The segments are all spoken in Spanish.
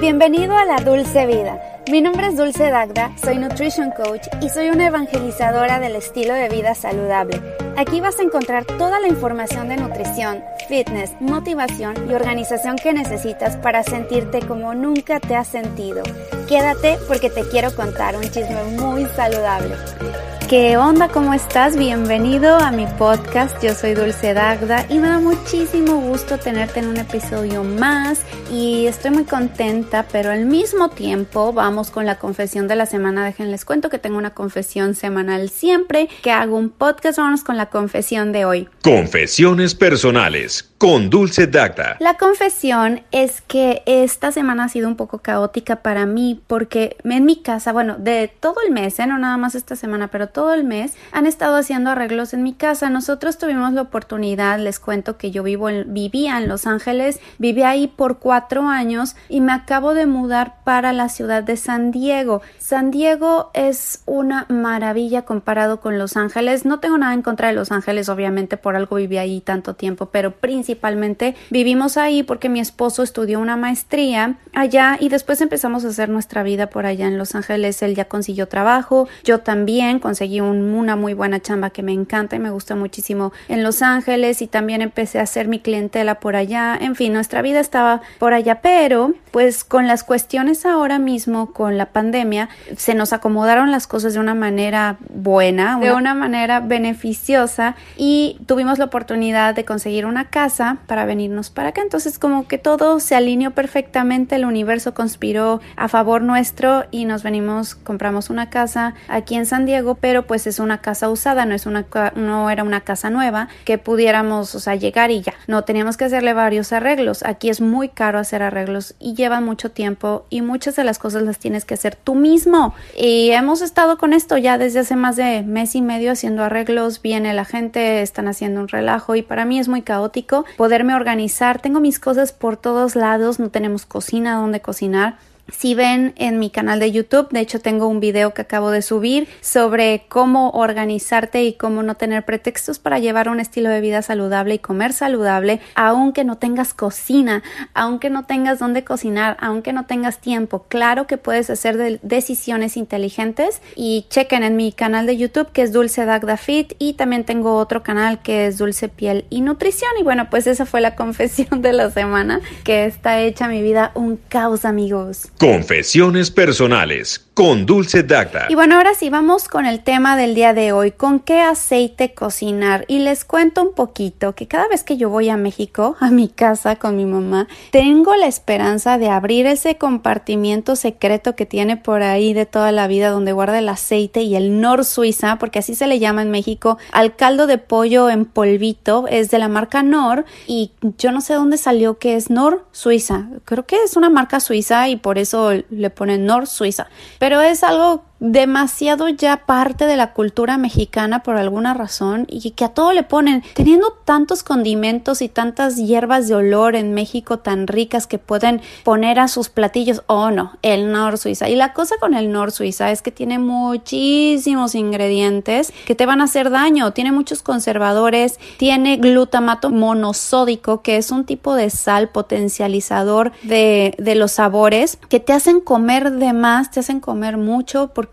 Bienvenido a la Dulce Vida. Mi nombre es Dulce Dagda, soy Nutrition Coach y soy una evangelizadora del estilo de vida saludable. Aquí vas a encontrar toda la información de nutrición, fitness, motivación y organización que necesitas para sentirte como nunca te has sentido. Quédate porque te quiero contar un chisme muy saludable. ¿Qué onda? ¿Cómo estás? Bienvenido a mi podcast. Yo soy Dulce Dagda y me da muchísimo gusto tenerte en un episodio más y estoy muy contenta, pero al mismo tiempo vamos con la confesión de la semana. Déjenles cuento que tengo una confesión semanal siempre que hago un podcast. Vamos con la confesión de hoy. Confesiones personales con Dulce Dagda. La confesión es que esta semana ha sido un poco caótica para mí porque en mi casa, bueno, de todo el mes, ¿eh? no nada más esta semana, pero todo el mes han estado haciendo arreglos en mi casa. Nosotros tuvimos la oportunidad, les cuento que yo vivo en, vivía en Los Ángeles, viví ahí por cuatro años y me acabo de mudar para la ciudad de San Diego. San Diego es una maravilla comparado con Los Ángeles. No tengo nada en contra de Los Ángeles, obviamente por algo viví ahí tanto tiempo, pero principalmente principalmente vivimos ahí porque mi esposo estudió una maestría allá y después empezamos a hacer nuestra vida por allá en Los Ángeles. Él ya consiguió trabajo, yo también conseguí una muy buena chamba que me encanta y me gusta muchísimo en Los Ángeles y también empecé a hacer mi clientela por allá. En fin, nuestra vida estaba por allá, pero pues con las cuestiones ahora mismo, con la pandemia, se nos acomodaron las cosas de una manera buena, de una manera beneficiosa y tuvimos la oportunidad de conseguir una casa para venirnos para acá. Entonces como que todo se alineó perfectamente, el universo conspiró a favor nuestro y nos venimos, compramos una casa aquí en San Diego, pero pues es una casa usada, no es una no era una casa nueva que pudiéramos, o sea, llegar y ya. No, teníamos que hacerle varios arreglos. Aquí es muy caro hacer arreglos y lleva mucho tiempo y muchas de las cosas las tienes que hacer tú mismo. Y hemos estado con esto ya desde hace más de mes y medio haciendo arreglos, viene la gente, están haciendo un relajo y para mí es muy caótico poderme organizar. Tengo mis cosas por todos lados, no tenemos cocina donde cocinar. Si ven en mi canal de YouTube, de hecho tengo un video que acabo de subir sobre cómo organizarte y cómo no tener pretextos para llevar un estilo de vida saludable y comer saludable, aunque no tengas cocina, aunque no tengas dónde cocinar, aunque no tengas tiempo. Claro que puedes hacer decisiones inteligentes y chequen en mi canal de YouTube que es Dulce Dagda Fit y también tengo otro canal que es Dulce Piel y Nutrición. Y bueno, pues esa fue la confesión de la semana que está hecha mi vida un caos, amigos. Confesiones personales con Dulce Dacta. Y bueno, ahora sí vamos con el tema del día de hoy, con qué aceite cocinar. Y les cuento un poquito que cada vez que yo voy a México, a mi casa con mi mamá, tengo la esperanza de abrir ese compartimiento secreto que tiene por ahí de toda la vida donde guarda el aceite y el Nor Suiza, porque así se le llama en México, al caldo de pollo en polvito, es de la marca Nor y yo no sé dónde salió que es Nor Suiza. Creo que es una marca suiza y por eso le ponen Nor Suiza. Es algo demasiado ya parte de la cultura mexicana por alguna razón y que a todo le ponen, teniendo tantos condimentos y tantas hierbas de olor en México tan ricas que pueden poner a sus platillos, oh no, el Nor Suiza. Y la cosa con el Nor Suiza es que tiene muchísimos ingredientes que te van a hacer daño, tiene muchos conservadores, tiene glutamato monosódico, que es un tipo de sal potencializador de, de los sabores que te hacen comer de más, te hacen comer mucho porque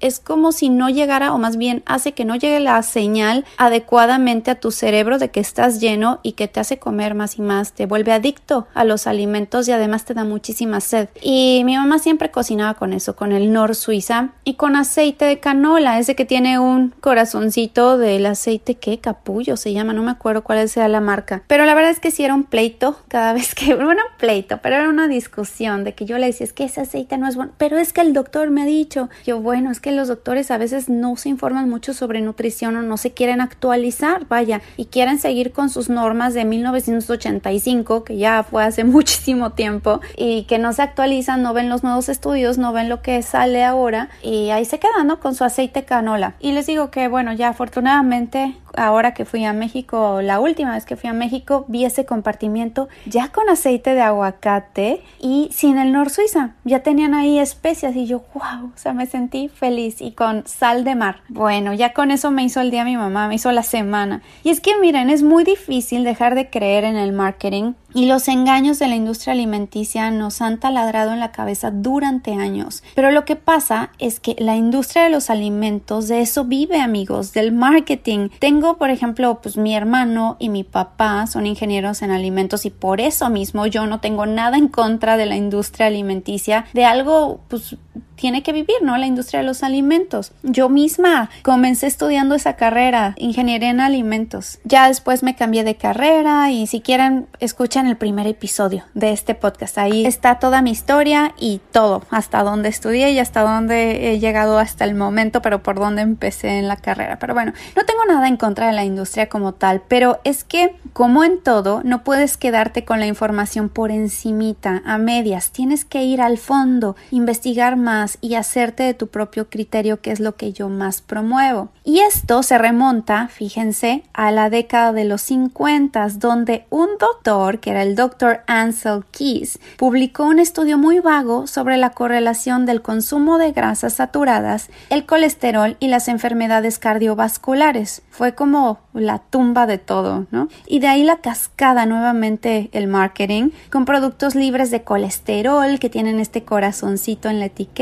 es como si no llegara o más bien hace que no llegue la señal adecuadamente a tu cerebro de que estás lleno y que te hace comer más y más, te vuelve adicto a los alimentos y además te da muchísima sed. Y mi mamá siempre cocinaba con eso, con el Nor Suiza y con aceite de canola, ese que tiene un corazoncito del aceite que capullo se llama, no me acuerdo cuál sea la marca. Pero la verdad es que sí era un pleito cada vez que, bueno, pleito, pero era una discusión de que yo le decía, es que ese aceite no es bueno, pero es que el doctor me ha dicho, yo bueno, es que los doctores a veces no se informan mucho sobre nutrición o no se quieren actualizar, vaya, y quieren seguir con sus normas de 1985, que ya fue hace muchísimo tiempo, y que no se actualizan, no ven los nuevos estudios, no ven lo que sale ahora, y ahí se quedan, ¿no? Con su aceite canola. Y les digo que, bueno, ya afortunadamente ahora que fui a México, la última vez que fui a México, vi ese compartimiento ya con aceite de aguacate y sin el Nor Suiza. Ya tenían ahí especias y yo, wow, o sea, me sentí feliz y con sal de mar. Bueno, ya con eso me hizo el día mi mamá, me hizo la semana. Y es que miren, es muy difícil dejar de creer en el marketing y los engaños de la industria alimenticia nos han taladrado en la cabeza durante años. Pero lo que pasa es que la industria de los alimentos de eso vive, amigos, del marketing. Tengo, por ejemplo, pues mi hermano y mi papá son ingenieros en alimentos y por eso mismo yo no tengo nada en contra de la industria alimenticia, de algo pues tiene que vivir, ¿no? La industria de los alimentos. Yo misma comencé estudiando esa carrera, ingeniería en alimentos. Ya después me cambié de carrera y si quieren escuchan el primer episodio de este podcast. Ahí está toda mi historia y todo, hasta dónde estudié y hasta dónde he llegado hasta el momento, pero por dónde empecé en la carrera. Pero bueno, no tengo nada en contra de la industria como tal, pero es que como en todo, no puedes quedarte con la información por encimita, a medias. Tienes que ir al fondo, investigar más y hacerte de tu propio criterio, que es lo que yo más promuevo. Y esto se remonta, fíjense, a la década de los 50, donde un doctor, que era el doctor Ansel Keys, publicó un estudio muy vago sobre la correlación del consumo de grasas saturadas, el colesterol y las enfermedades cardiovasculares. Fue como la tumba de todo, ¿no? Y de ahí la cascada nuevamente el marketing con productos libres de colesterol que tienen este corazoncito en la etiqueta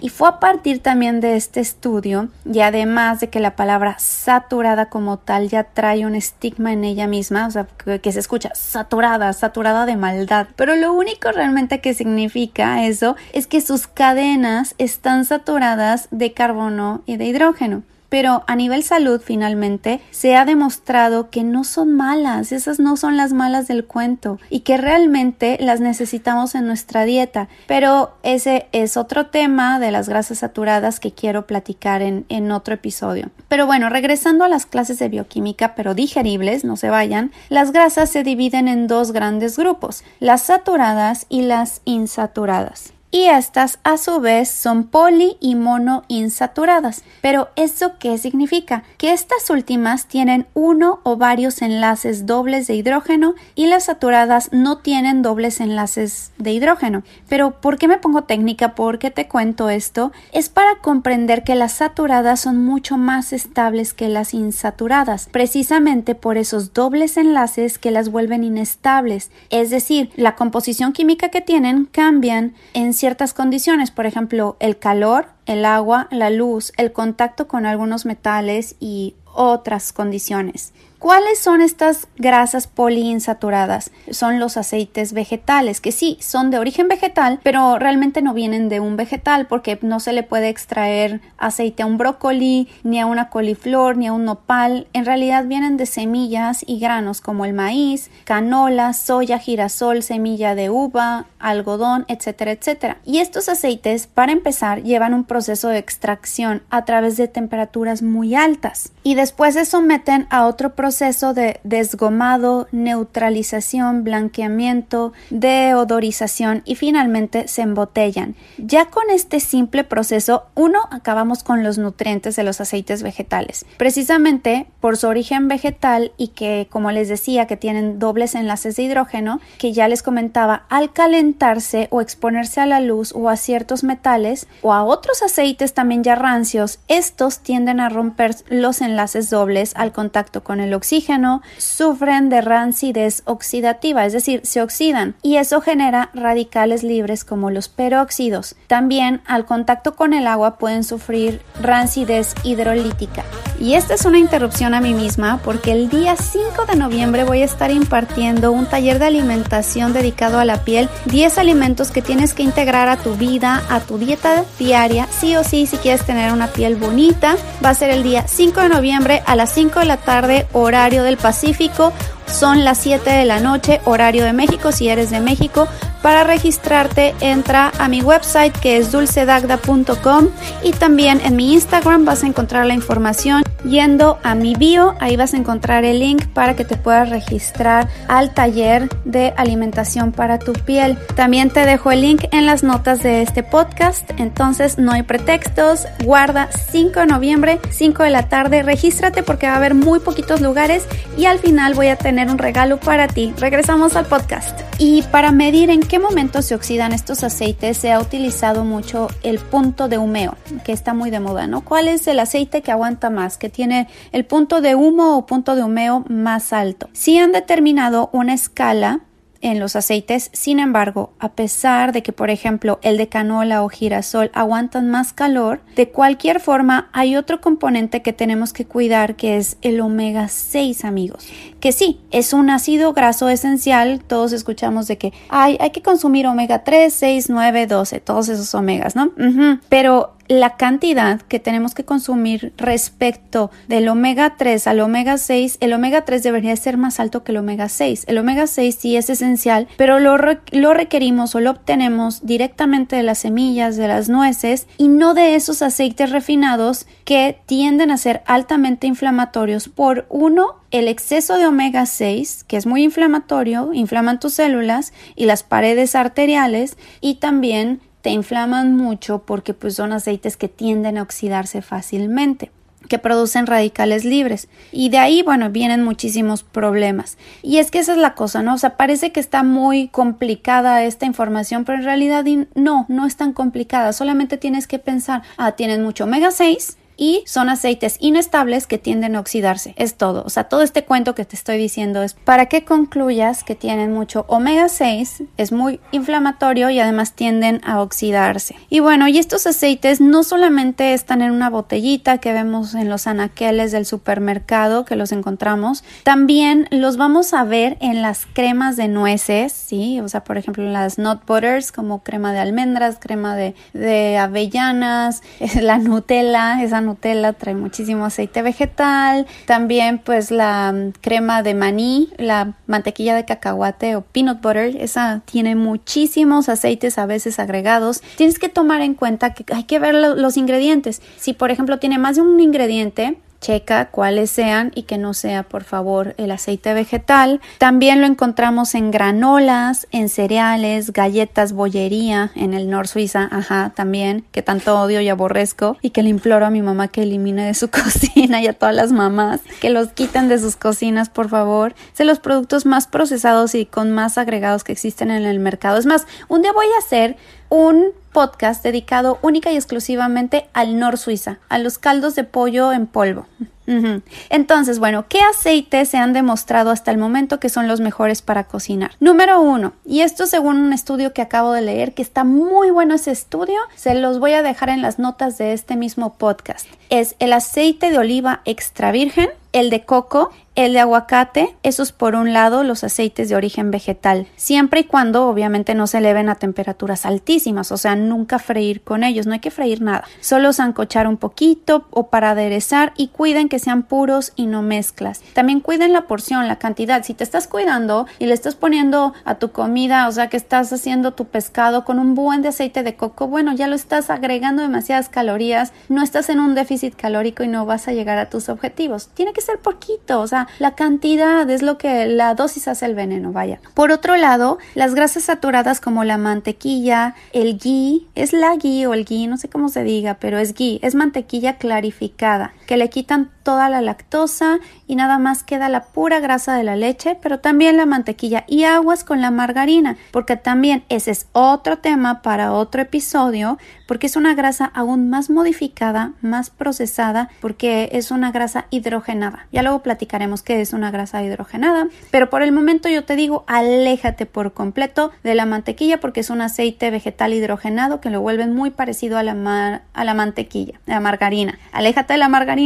y fue a partir también de este estudio y además de que la palabra saturada como tal ya trae un estigma en ella misma, o sea, que, se escucha saturada, saturada de maldad, pero lo único realmente que significa eso es que sus cadenas están saturadas de carbono y de hidrógeno. Pero a nivel salud, finalmente, se ha demostrado que no son malas, esas no son las malas del cuento y que realmente las necesitamos en nuestra dieta. Pero ese es otro tema de las grasas saturadas que quiero platicar en, en otro episodio. Pero bueno, regresando a las clases de bioquímica, pero digeribles, no se vayan, las grasas se dividen en dos grandes grupos, las saturadas y las insaturadas y estas a su vez son poli y monoinsaturadas. Pero ¿eso qué significa? Que estas últimas tienen uno o varios enlaces dobles de hidrógeno y las saturadas no tienen dobles enlaces de hidrógeno. Pero ¿por qué me pongo técnica? ¿Por qué te cuento esto? Es para comprender que las saturadas son mucho más estables que las insaturadas, precisamente por esos dobles enlaces que las vuelven inestables. Es decir, la composición química que tienen cambian en ciertas condiciones, por ejemplo, el calor, el agua, la luz, el contacto con algunos metales y otras condiciones. ¿Cuáles son estas grasas poliinsaturadas? Son los aceites vegetales, que sí, son de origen vegetal, pero realmente no vienen de un vegetal porque no se le puede extraer aceite a un brócoli, ni a una coliflor, ni a un nopal. En realidad vienen de semillas y granos como el maíz, canola, soya, girasol, semilla de uva, algodón, etcétera, etcétera. Y estos aceites, para empezar, llevan un proceso de extracción a través de temperaturas muy altas y después se someten a otro proceso proceso de desgomado, neutralización, blanqueamiento, deodorización y finalmente se embotellan. Ya con este simple proceso, uno, acabamos con los nutrientes de los aceites vegetales. Precisamente por su origen vegetal y que, como les decía, que tienen dobles enlaces de hidrógeno, que ya les comentaba, al calentarse o exponerse a la luz o a ciertos metales o a otros aceites también ya rancios, estos tienden a romper los enlaces dobles al contacto con el oxígeno sufren de rancidez oxidativa, es decir, se oxidan y eso genera radicales libres como los peróxidos. También al contacto con el agua pueden sufrir rancidez hidrolítica. Y esta es una interrupción a mí misma porque el día 5 de noviembre voy a estar impartiendo un taller de alimentación dedicado a la piel, 10 alimentos que tienes que integrar a tu vida, a tu dieta diaria, sí o sí si quieres tener una piel bonita. Va a ser el día 5 de noviembre a las 5 de la tarde horario del Pacífico. Son las 7 de la noche, horario de México, si eres de México. Para registrarte, entra a mi website que es dulcedagda.com y también en mi Instagram vas a encontrar la información yendo a mi bio. Ahí vas a encontrar el link para que te puedas registrar al taller de alimentación para tu piel. También te dejo el link en las notas de este podcast. Entonces no hay pretextos. Guarda 5 de noviembre, 5 de la tarde. Regístrate porque va a haber muy poquitos lugares y al final voy a tener un regalo para ti. Regresamos al podcast. Y para medir en qué momento se oxidan estos aceites se ha utilizado mucho el punto de humeo, que está muy de moda, ¿no? ¿Cuál es el aceite que aguanta más, que tiene el punto de humo o punto de humeo más alto? Si han determinado una escala en los aceites. Sin embargo, a pesar de que, por ejemplo, el de canola o girasol aguantan más calor, de cualquier forma hay otro componente que tenemos que cuidar que es el omega 6, amigos. Que sí, es un ácido graso esencial. Todos escuchamos de que hay, que consumir omega 3, 6, 9, 12, todos esos omegas, ¿no? Pero la cantidad que tenemos que consumir respecto del omega 3 al omega 6, el omega 3 debería ser más alto que el omega 6. El omega 6 sí es esencial, pero lo, lo requerimos o lo obtenemos directamente de las semillas, de las nueces y no de esos aceites refinados que tienden a ser altamente inflamatorios por uno el exceso de omega 6, que es muy inflamatorio, inflaman tus células y las paredes arteriales y también te inflaman mucho porque pues son aceites que tienden a oxidarse fácilmente que producen radicales libres. Y de ahí, bueno, vienen muchísimos problemas. Y es que esa es la cosa, ¿no? O sea, parece que está muy complicada esta información, pero en realidad no, no es tan complicada. Solamente tienes que pensar, ah, tienen mucho omega 6, y son aceites inestables que tienden a oxidarse. Es todo. O sea, todo este cuento que te estoy diciendo es para que concluyas que tienen mucho omega 6, es muy inflamatorio y además tienden a oxidarse. Y bueno, y estos aceites no solamente están en una botellita que vemos en los anaqueles del supermercado que los encontramos, también los vamos a ver en las cremas de nueces, ¿sí? O sea, por ejemplo, las nut butters como crema de almendras, crema de, de avellanas, la Nutella, esa Nutella trae muchísimo aceite vegetal, también pues la mm, crema de maní, la mantequilla de cacahuate o peanut butter, esa tiene muchísimos aceites a veces agregados. Tienes que tomar en cuenta que hay que ver los ingredientes. Si por ejemplo tiene más de un ingrediente, checa cuáles sean y que no sea por favor el aceite vegetal. También lo encontramos en granolas, en cereales, galletas, bollería, en el Nor Suiza, ajá, también, que tanto odio y aborrezco y que le imploro a mi mamá que elimine de su cocina y a todas las mamás que los quiten de sus cocinas, por favor. Es de los productos más procesados y con más agregados que existen en el mercado. Es más, un día voy a hacer un podcast dedicado única y exclusivamente al Nor Suiza, a los caldos de pollo en polvo. Entonces, bueno, ¿qué aceites se han demostrado hasta el momento que son los mejores para cocinar? Número uno, y esto según un estudio que acabo de leer, que está muy bueno ese estudio, se los voy a dejar en las notas de este mismo podcast. Es el aceite de oliva extra virgen, el de coco, el de aguacate, esos por un lado los aceites de origen vegetal, siempre y cuando obviamente no se eleven a temperaturas altísimas, o sea, nunca freír con ellos, no hay que freír nada, solo zancochar un poquito o para aderezar y cuiden que sean puros y no mezclas. También cuiden la porción, la cantidad, si te estás cuidando y le estás poniendo a tu comida, o sea, que estás haciendo tu pescado con un buen de aceite de coco, bueno, ya lo estás agregando demasiadas calorías, no estás en un déficit calórico y no vas a llegar a tus objetivos. Tiene que ser poquito, o sea, la cantidad es lo que la dosis hace el veneno, vaya. Por otro lado, las grasas saturadas como la mantequilla, el ghee, es la ghee o el ghee, no sé cómo se diga, pero es ghee, es mantequilla clarificada, que le quitan toda la lactosa y nada más queda la pura grasa de la leche, pero también la mantequilla y aguas con la margarina, porque también ese es otro tema para otro episodio, porque es una grasa aún más modificada, más procesada, porque es una grasa hidrogenada. Ya luego platicaremos qué es una grasa hidrogenada, pero por el momento yo te digo, aléjate por completo de la mantequilla porque es un aceite vegetal hidrogenado que lo vuelve muy parecido a la, a la mantequilla, a la margarina. Aléjate de la margarina,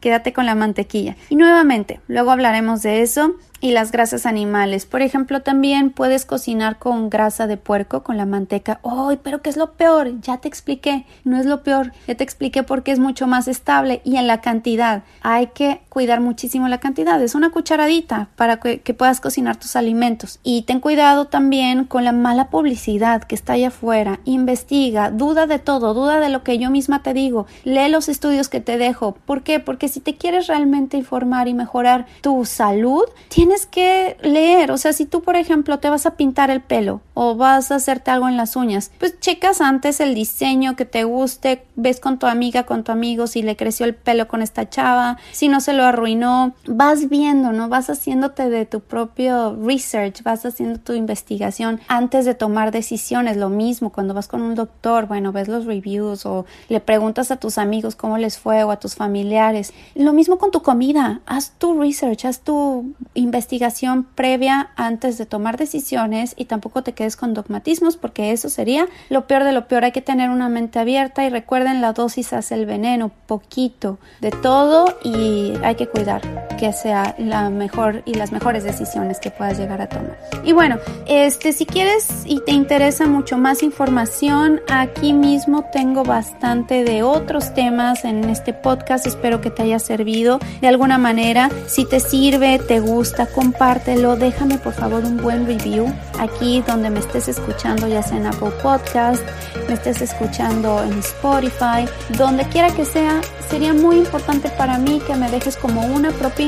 quédate con la mantequilla. Y nuevamente, luego hablaremos de eso y las grasas animales. Por ejemplo, también puedes cocinar con grasa de puerco, con la manteca. ¡Ay, pero qué es lo peor! Ya te expliqué. No es lo peor. Ya te expliqué porque es mucho más estable y en la cantidad. Hay que cuidar muchísimo la cantidad. Es una cucharadita para que, puedas cocinar tus alimentos. Y ten cuidado también con la mala publicidad que está allá afuera. Investiga, duda de todo, duda de lo que yo misma te digo. Lee los estudios que te dejo. ¿Por qué? Porque si te quieres realmente informar y mejorar tu salud, tienes que leer, o sea, si tú, por ejemplo, te vas a pintar el pelo o vas a hacerte algo en las uñas, pues checas antes el diseño que te guste, ves con tu amiga, con tu amigo si le creció el pelo con esta chava, si no se lo arruinó, vas viendo, ¿no? Vas haciéndote de tu propio research, vas haciendo tu investigación antes de tomar decisiones, lo mismo cuando vas con un doctor, bueno, ves los reviews o le preguntas a tus amigos cómo les fue o a tus familiares, lo mismo con tu comida, haz tu research, haz tu investigación investigación previa antes de tomar decisiones y tampoco te quedes con dogmatismos porque eso sería lo peor de lo peor. Hay que tener una mente abierta y recuerden la dosis hace el veneno, poquito de todo y hay que cuidar que sea la mejor y las mejores decisiones que puedas llegar a tomar. Y bueno, este si quieres y te interesa mucho más información, aquí mismo tengo bastante de otros temas en este podcast. Espero que te haya servido de alguna manera. Si te sirve, te gusta, compártelo. Déjame por favor un buen review aquí donde me estés escuchando, ya sea en Apple Podcast, me estés escuchando en Spotify, donde quiera que sea. Sería muy importante para mí que me dejes como una propina,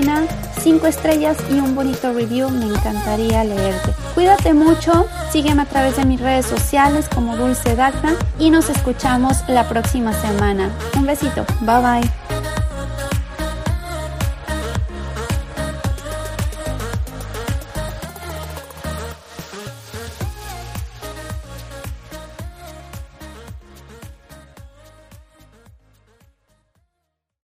cinco estrellas y un bonito review. Me encantaría leerte. Cuídate mucho. Sígueme a través de mis redes sociales como Dulce Dacta y nos escuchamos la próxima semana. Un besito. Bye bye.